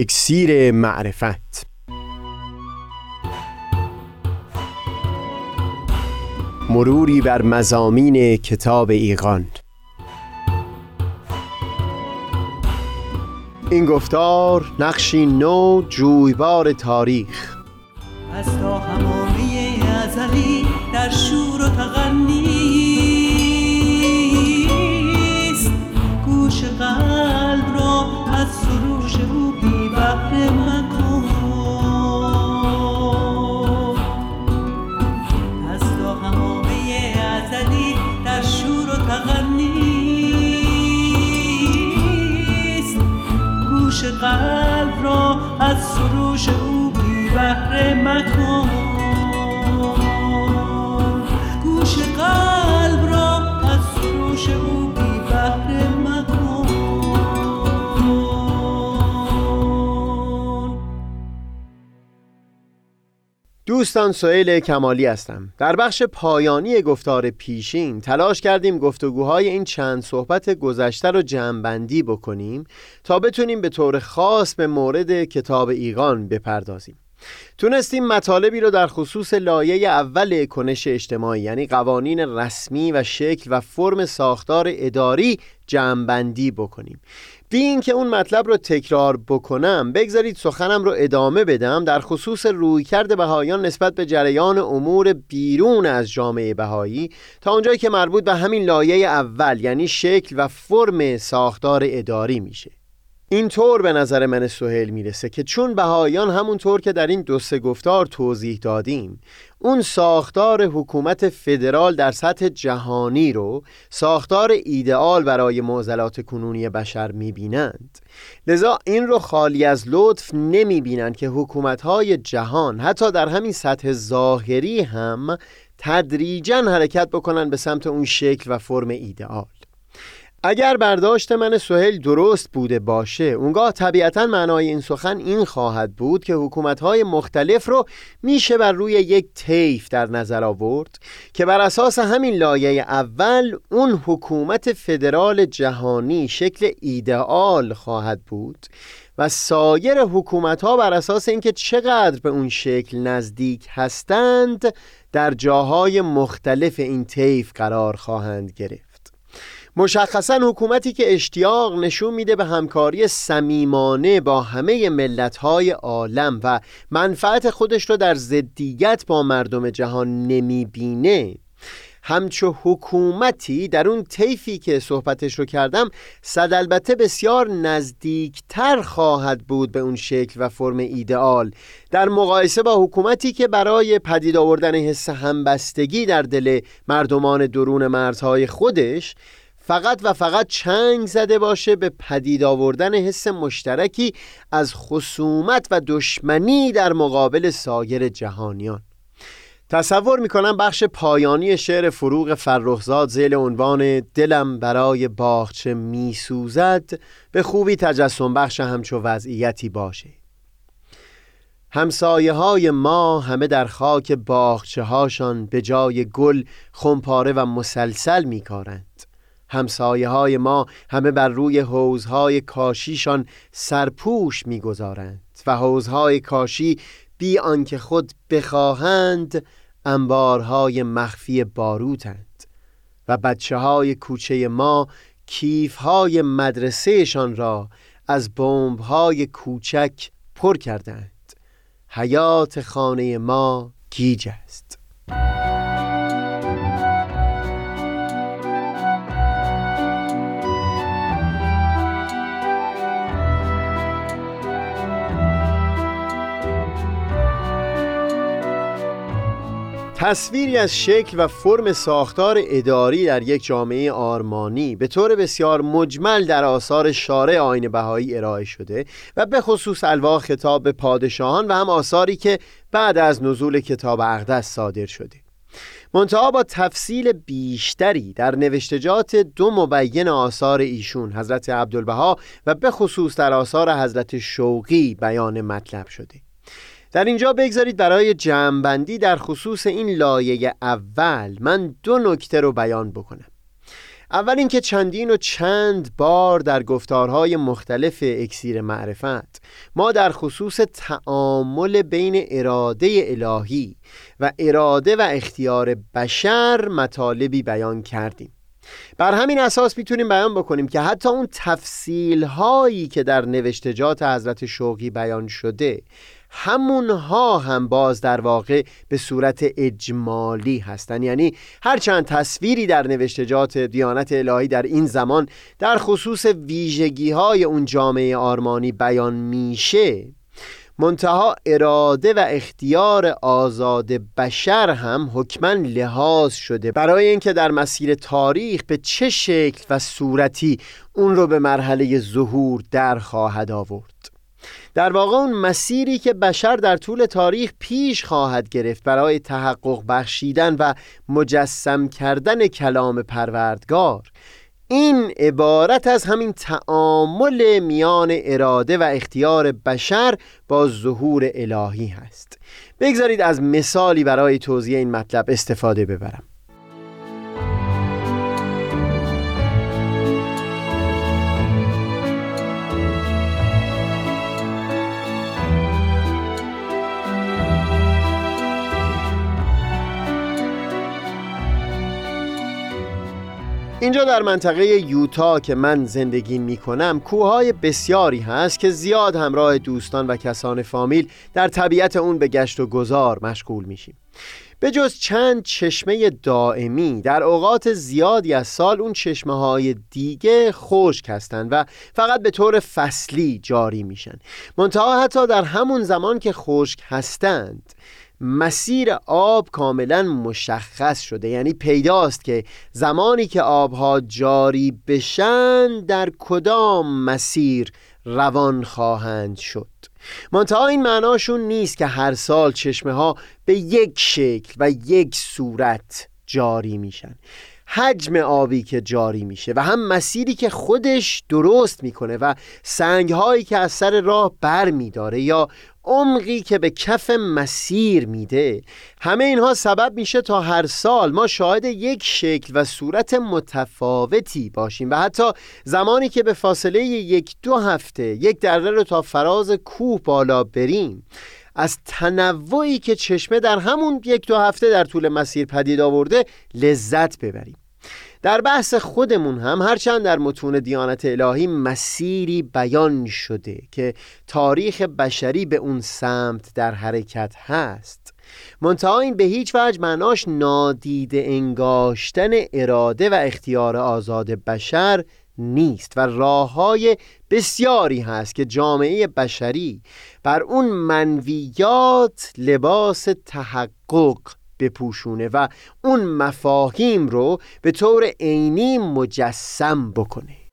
اکسیر معرفت. مروری بر مزامین کتاب ایقان این گفتار نقشی نو جویبار تاریخ. از تا همامه ازلی در شور و تغنیست از سروش او بی بحر مکن. دوستان سئیل کمالی هستم. در بخش پایانی گفتار پیشین تلاش کردیم گفتگوهای این چند صحبت گذشته رو جمعبندی بکنیم تا بتونیم به طور خاص به مورد کتاب ایقان بپردازیم. تونستیم مطالبی رو در خصوص لایه اول کنش اجتماعی یعنی قوانین رسمی و شکل و فرم ساختار اداری جمعبندی بکنیم. بی اینکه اون مطلب رو تکرار بکنم بگذارید سخنم رو ادامه بدم. در خصوص رویکرد بهایان نسبت به جریان امور بیرون از جامعه بهایی تا اونجایی که مربوط به همین لایه اول یعنی شکل و فرم ساختار اداری میشه. این طور به نظر من سهیل می‌رسه که چون بهایان همونطور که در این دو سه گفتار توضیح دادیم اون ساختار حکومت فدرال در سطح جهانی رو ساختار ایدئال برای معضلات کنونی بشر می‌بینند. لذا این رو خالی از لطف نمی‌بینند که حکومتهای جهان حتی در همین سطح ظاهری هم تدریجا حرکت بکنن به سمت اون شکل و فرم ایدئال. اگر برداشت من سهیل درست بوده باشه اونگاه طبیعتا معنای این سخن این خواهد بود که حکومتهای مختلف رو میشه بر روی یک طیف در نظر آورد که بر اساس همین لایه اول اون حکومت فدرال جهانی شکل ایدئال خواهد بود و سایر حکومت ها بر اساس اینکه چقدر به اون شکل نزدیک هستند در جاهای مختلف این طیف قرار خواهند گرفت. مشخصا حکومتی که اشتیاق نشون میده به همکاری صمیمانه با همه ملت‌های عالم و منفعت خودش رو در ضدیت با مردم جهان نمی‌بینه. همچو حکومتی در اون طیفی که صحبتش رو کردم صد البته بسیار نزدیکتر خواهد بود به اون شکل و فرم ایدئال. در مقایسه با حکومتی که برای پدید آوردن حس همبستگی در دل مردمان درون مرزهای خودش فقط و فقط چنگ زده باشه به پدید آوردن حس مشترکی از خصومت و دشمنی در مقابل سایر جهانیان. تصور می‌کنم بخش پایانی شعر فروغ فرخزاد زیل عنوان دلم برای باغچه میسوزد به خوبی تجسم بخش همچو وضعیتی باشه. همسایه های ما همه در خاک باغچه هاشان به جای گل خمپاره و مسلسل میکارند. همسایه های ما همه بر روی حوزهای کاشیشان سرپوش می‌گذارند و حوزهای کاشی بی آنکه خود بخواهند انبارهای مخفی باروتند و بچه های کوچه ما کیف های مدرسهشان را از بمب های کوچک پر کردند. حیات خانه ما گیج است. تصویری از شکل و فرم ساختار اداری در یک جامعه آرمانی به طور بسیار مجمل در آثار شارع آین بهایی ارائه شده و به خصوص الواح خطاب به پادشاهان و هم آثاری که بعد از نزول کتاب اقدس صادر شده. منتها با تفصیل بیشتری در نوشتجات دو مبین آثار ایشون حضرت عبدالبها و به خصوص در آثار حضرت شوقی بیان مطلب شده. در اینجا بگذارید برای جمعبندی در خصوص این لایه اول من دو نکته رو بیان بکنم. اول اینکه چندین و چند بار در گفتارهای مختلف اکسیر معرفت ما در خصوص تعامل بین اراده الهی و اراده و اختیار بشر مطالبی بیان کردیم. بر همین اساس می‌تونیم بیان بکنیم که حتی اون تفصیل هایی که در نوشتجات حضرت شوقی بیان شده همونها هم باز در واقع به صورت اجمالی هستند یعنی هرچند تصویری در نوشتجات دیانت الهی در این زمان در خصوص ویژگی های اون جامعه آرمانی بیان میشه منتها اراده و اختیار آزاد بشر هم حکما لحاظ شده. برای اینکه در مسیر تاریخ به چه شکل و صورتی اون رو به مرحله ظهور در خواهد آورد. در واقع اون مسیری که بشر در طول تاریخ پیش خواهد گرفت برای تحقق بخشیدن و مجسم کردن کلام پروردگار. این عبارت از همین تعامل میان اراده و اختیار بشر با ظهور الهی هست. بگذارید از مثالی برای توضیح این مطلب استفاده ببرم. اینجا در منطقه یوتا که من زندگی می کنم کوههای بسیاری هست که زیاد همراه دوستان و کسان فامیل در طبیعت اون به گشت و گذار مشغول میشیم. به جز چند چشمه دائمی در اوقات زیادی از سال اون چشمه های دیگه خشک هستند و فقط به طور فصلی جاری میشن. منتها حتی در همون زمان که خشک هستند مسیر آب کاملا مشخص شده. یعنی پیداست که زمانی که آبها جاری بشن در کدام مسیر روان خواهند شد. منتها این معناشون نیست که هر سال چشمه ها به یک شکل و یک صورت جاری میشن. حجم آبی که جاری میشه و هم مسیری که خودش درست می‌کنه و سنگ هایی که از سر راه بر میداره یا عمقی که به کف مسیر میده. همه اینها سبب میشه تا هر سال ما شاهد یک شکل و صورت متفاوتی باشیم و حتی زمانی که به فاصله یک دو هفته یک دره رو تا فراز کوه بالا بریم. از تنوعی که چشمه در همون یک دو هفته در طول مسیر پدید آورده لذت ببریم. در بحث خودمون هم هرچند در متون دیانت الهی مسیری بیان شده که تاریخ بشری به اون سمت در حرکت هست. منتها این به هیچ وجه معناش نادیده انگاشتن اراده و اختیار آزاد بشر نیست و راه های بسیاری هست که جامعه بشری بر اون منویات لباس تحقق بپوشونه و اون مفاهیم رو به طور عینی مجسم بکنه.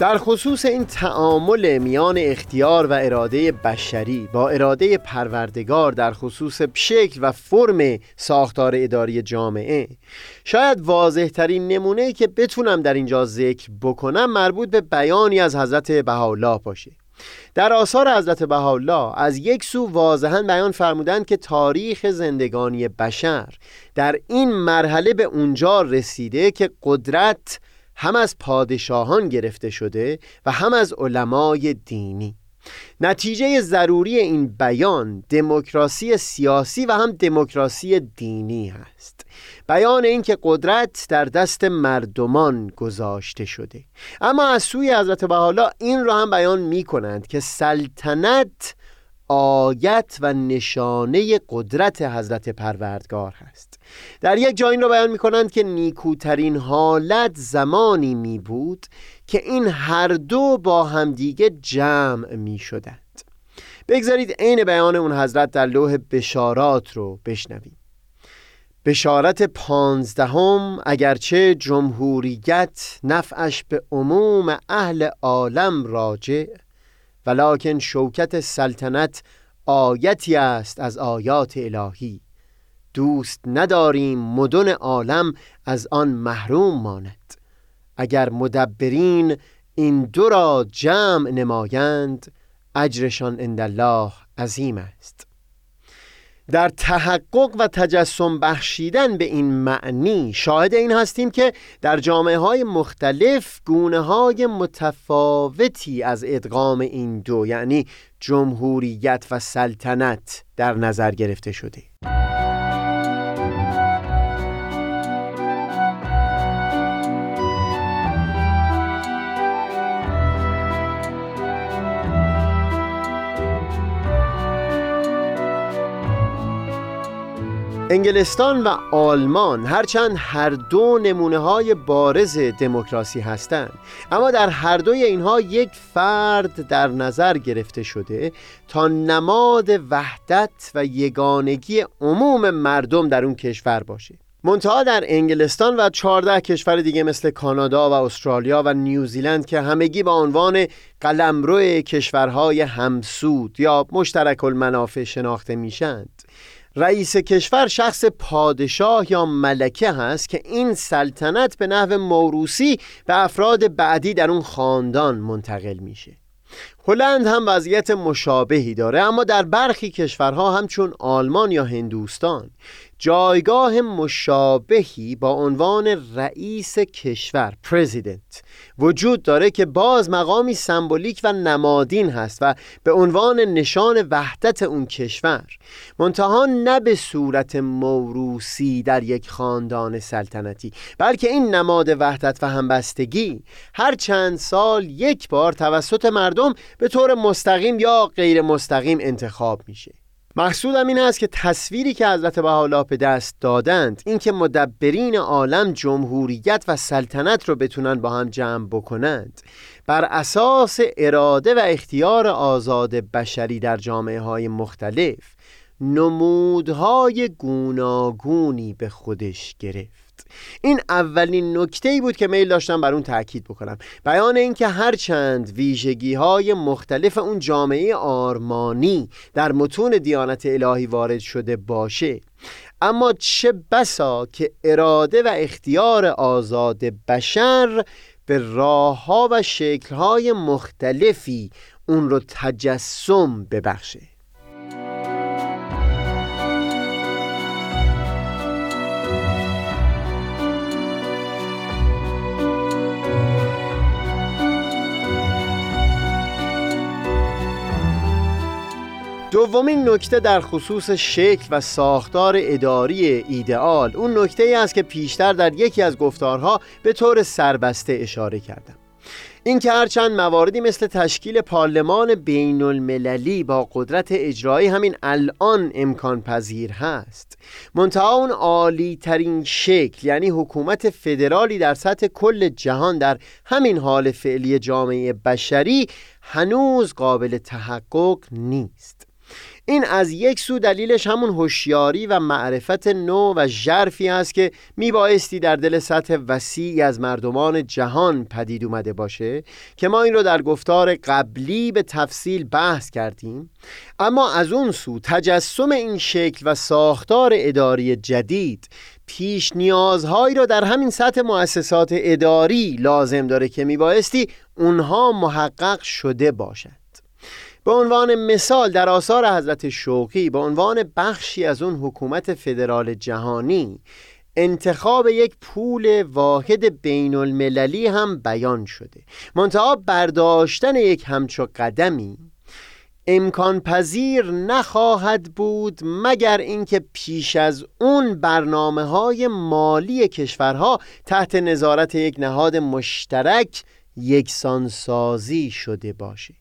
در خصوص این تعامل میان اختیار و اراده بشری با اراده پروردگار در خصوص شکل و فرم ساختار اداری جامعه شاید واضح ترین نمونه که بتونم در اینجا ذکر بکنم مربوط به بیانی از حضرت بهاءالله باشه. در آثار حضرت بهاءالله از یک سو واضحا بیان فرمودند که تاریخ زندگانی بشر در این مرحله به اونجا رسیده که قدرت هم از پادشاهان گرفته شده و هم از علمای دینی. نتیجه ضروری این بیان دموکراسی سیاسی و هم دموکراسی دینی هست. بیان اینکه قدرت در دست مردمان گذاشته شده. اما از سوی حضرت بحالا این را هم بیان می کنند که سلطنت آیت و نشانه قدرت حضرت پروردگار هست. در یک جای این را بیان می کنند که نیکوترین حالت زمانی می بود که این هر دو با همدیگه جمع می شدند بگذارید عین بیان اون حضرت در لوح بشارات رو بشنویم. بشارت پانزدهم اگرچه جمهوریت نفعش به عموم اهل عالم راجع ولکن شوکت سلطنت آیتی است از آیات الهی. دوست نداریم مدن عالم از آن محروم ماند. اگر مدبرین این دو را جمع نمایند اجرشان الله عظیم است. در تحقق و تجسم بخشیدن به این معنی شاهد این هستیم که در جامعه های مختلف گونه های متفاوتی از ادغام این دو یعنی جمهوریت و سلطنت در نظر گرفته شده. انگلستان و آلمان هرچند هر دو نمونه های بارز دموکراسی هستند. اما در هر دوی اینها یک فرد در نظر گرفته شده تا نماد وحدت و یگانگی عموم مردم در اون کشور باشه. منتها در انگلستان و 14 کشور دیگه مثل کانادا و استرالیا و نیوزیلند که همگی با عنوان قلمرو کشورهای همسود یا مشترک المنافع شناخته میشند رئیس کشور شخص پادشاه یا ملکه هست که این سلطنت به نحو موروسی به افراد بعدی در اون خاندان منتقل میشه. هلند هم وضعیت مشابهی داره اما در برخی کشورها همچون آلمان یا هندوستان. جایگاه مشابهی با عنوان رئیس کشور پرزیدنت وجود داره که باز مقامی سمبولیک و نمادین هست و به عنوان نشان وحدت اون کشور. منتها نه به صورت موروسی در یک خاندان سلطنتی بلکه این نماد وحدت و همبستگی هر چند سال یک بار توسط مردم به طور مستقیم یا غیر مستقیم انتخاب میشه. مقصودم این است که تصویری که حضرت بهاءالله به دست دادند اینکه مدبرین عالم جمهوریت و سلطنت رو بتونن با هم جمع بکنند بر اساس اراده و اختیار آزاد بشری در جامعه های مختلف نمودهای گوناگونی به خودش گرفت. این اولین نکته ای بود که میل داشتم بر اون تاکید بکنم. بیان اینکه هرچند ویژگی های مختلف اون جامعه آرمانی در متون دیانت الهی وارد شده باشه اما چه بسا که اراده و اختیار آزاد بشر به راه ها و شکل های مختلفی اون رو تجسم ببخشه. دومین نکته در خصوص شکل و ساختار اداری ایدئال اون نکته ای است که پیشتر در یکی از گفتارها به طور سربسته اشاره کردم. این که هرچند مواردی مثل تشکیل پارلمان بین المللی با قدرت اجرایی همین الان امکان پذیر هست منتها اون عالی ترین شکل یعنی حکومت فدرالی در سطح کل جهان در همین حال فعلی جامعه بشری هنوز قابل تحقق نیست. این از یک سو دلیلش همون هوشیاری و معرفت نو و ژرفی است که میبایستی در دل سطح وسیعی از مردمان جهان پدید اومده باشه که ما این رو در گفتار قبلی به تفصیل بحث کردیم. اما از اون سو تجسم این شکل و ساختار اداری جدید پیش نیازهایی را در همین سطح مؤسسات اداری لازم داره که میبایستی اونها محقق شده باشد به عنوان مثال در آثار حضرت شوقی به عنوان بخشی از اون حکومت فدرال جهانی انتخاب یک پول واحد بین المللی هم بیان شده. منتها برداشتن یک همچو قدمی امکان پذیر نخواهد بود مگر اینکه پیش از اون برنامه های مالی کشورها تحت نظارت یک نهاد مشترک یکسانسازی شده باشه.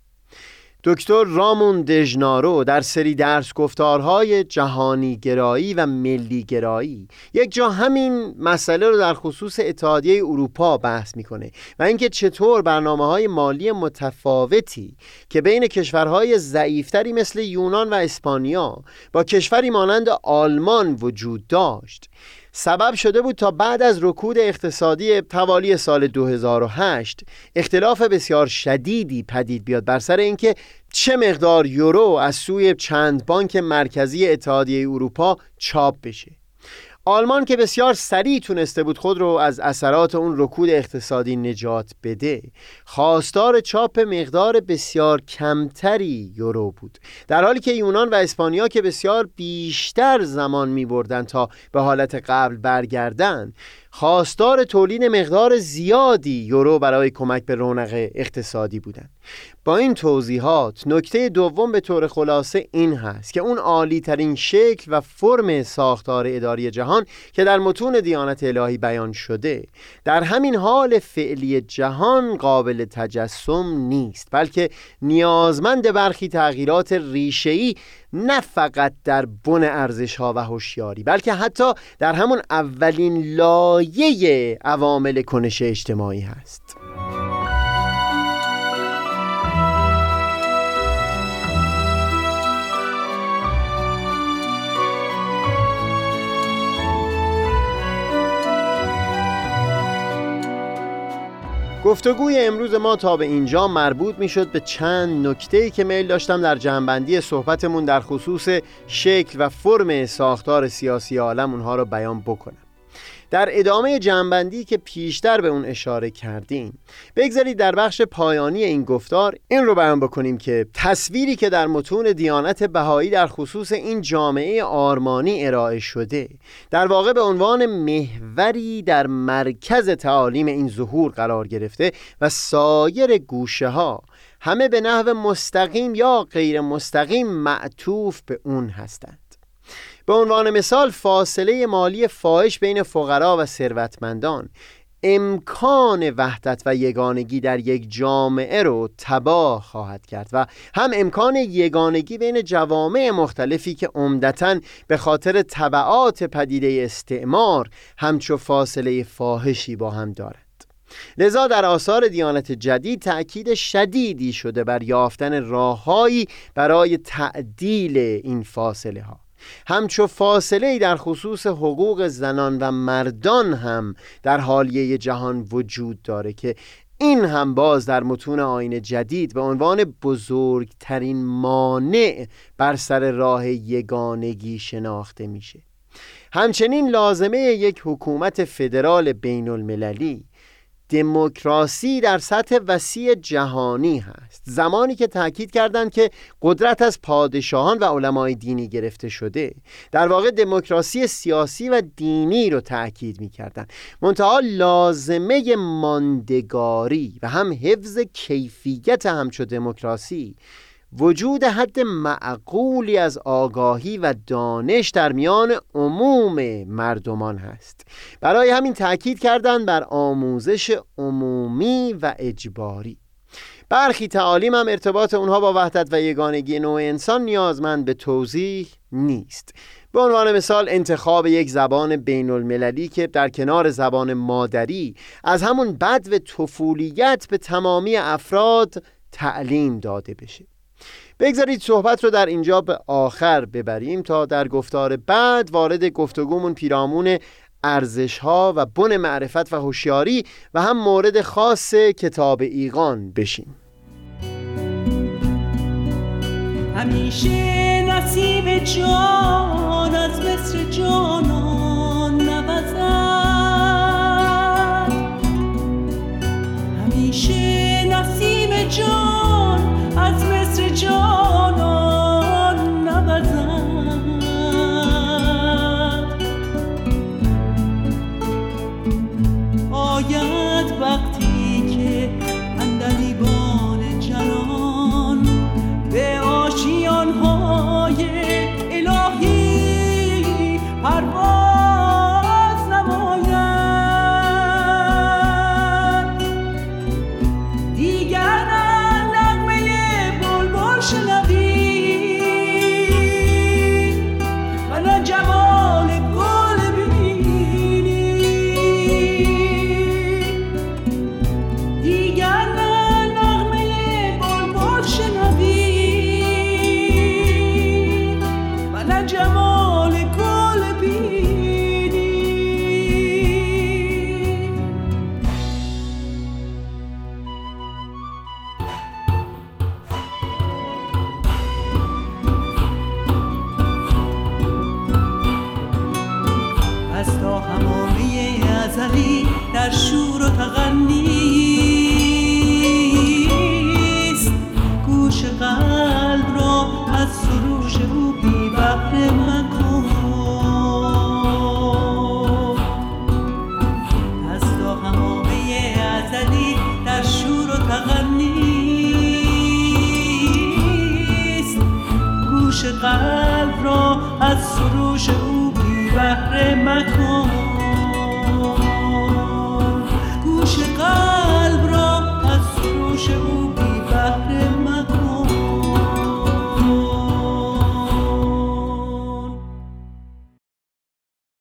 دکتر رامون دژنارو در سری درس گفتارهای جهانی گرایی و ملی گرایی یک جا همین مسئله رو در خصوص اتحادیه اروپا بحث می‌کنه و اینکه چطور برنامه های مالی متفاوتی که بین کشورهای ضعیفتری مثل یونان و اسپانیا با کشوری مانند آلمان وجود داشت. سبب شده بود تا بعد از رکود اقتصادی توالی سال 2008 اختلاف بسیار شدیدی پدید بیاد بر سر اینکه چه مقدار یورو از سوی چند بانک مرکزی اتحادیه اروپا چاپ بشه. آلمان که بسیار سریع تونسته بود خود رو از اثرات اون رکود اقتصادی نجات بده خواستار چاپ مقدار بسیار کمتری یورو بود. در حالی که یونان و اسپانیا که بسیار بیشتر زمان می بردن تا به حالت قبل برگردن خواستار تولید مقدار زیادی یورو برای کمک به رونق اقتصادی بودند. با این توضیحات نکته دوم به طور خلاصه این هست که اون عالی ترین شکل و فرم ساختار اداری جهان که در متون دیانت الهی بیان شده در همین حال فعلی جهان قابل تجسم نیست بلکه نیازمند برخی تغییرات ریشه‌ای نه فقط در بن ارزش ها و هوشیاری بلکه حتی در همون اولین لایه عوامل کنش اجتماعی هست. گفتگوی امروز ما تا به اینجا مربوط می شد به چند نکته که میل داشتم در جنبندی صحبتمون در خصوص شکل و فرم ساختار سیاسی عالم اونها رو بیان بکنم. در ادامه جنبندی که پیشتر به اون اشاره کردیم بگذارید در بخش پایانی این گفتار این رو بیان بکنیم که تصویری که در متون دیانت بهایی در خصوص این جامعه آرمانی ارائه شده در واقع به عنوان محوری در مرکز تعالیم این ظهور قرار گرفته و سایر گوشه ها همه به نحو مستقیم یا غیر مستقیم معطوف به اون هستند. به عنوان مثال فاصله مالی فاحش بین فقرا و ثروتمندان. امکان وحدت و یگانگی در یک جامعه رو تباه خواهد کرد و هم امکان یگانگی بین جوامع مختلفی که عمدتا به خاطر طبعات پدیده استعمار همچو فاصله فاحشی با هم دارد. لذا در آثار دیانت جدید تأکید شدیدی شده بر یافتن راههایی برای تعدیل این فاصله ها همچو فاصله در خصوص حقوق زنان و مردان هم در حالیه جهان وجود داره که این هم باز در متون آین جدید به عنوان بزرگترین مانع بر سر راه یگانگی شناخته میشه. همچنین لازمه یک حکومت فدرال بین المللی دموکراسی در سطح وسیع جهانی هست. زمانی که تاکید کردند که قدرت از پادشاهان و علمای دینی گرفته شده در واقع دموکراسی سیاسی و دینی رو تاکید می کردن منتها لازمه ماندگاری و هم حفظ کیفیت همچو دموکراسی وجود حد معقولی از آگاهی و دانش در میان عموم مردمان هست. برای همین تاکید کردن بر آموزش عمومی و اجباری. برخی تعالیم هم ارتباط اونها با وحدت و یگانگی نوع انسان نیازمند به توضیح نیست. به عنوان مثال انتخاب یک زبان بین المللی که در کنار زبان مادری از همون بد و طفولیت به تمامی افراد تعلیم داده بشه. بگذارید صحبت رو در اینجا به آخر ببریم تا در گفتار بعد وارد گفتگومون پیرامون ارزش ها و بن معرفت و هوشیاری و هم مورد خاص کتاب ایقان بشیم. همیشه نصیب جان از مصر جانان همیشه نصیب جان از مصر جانان نوزد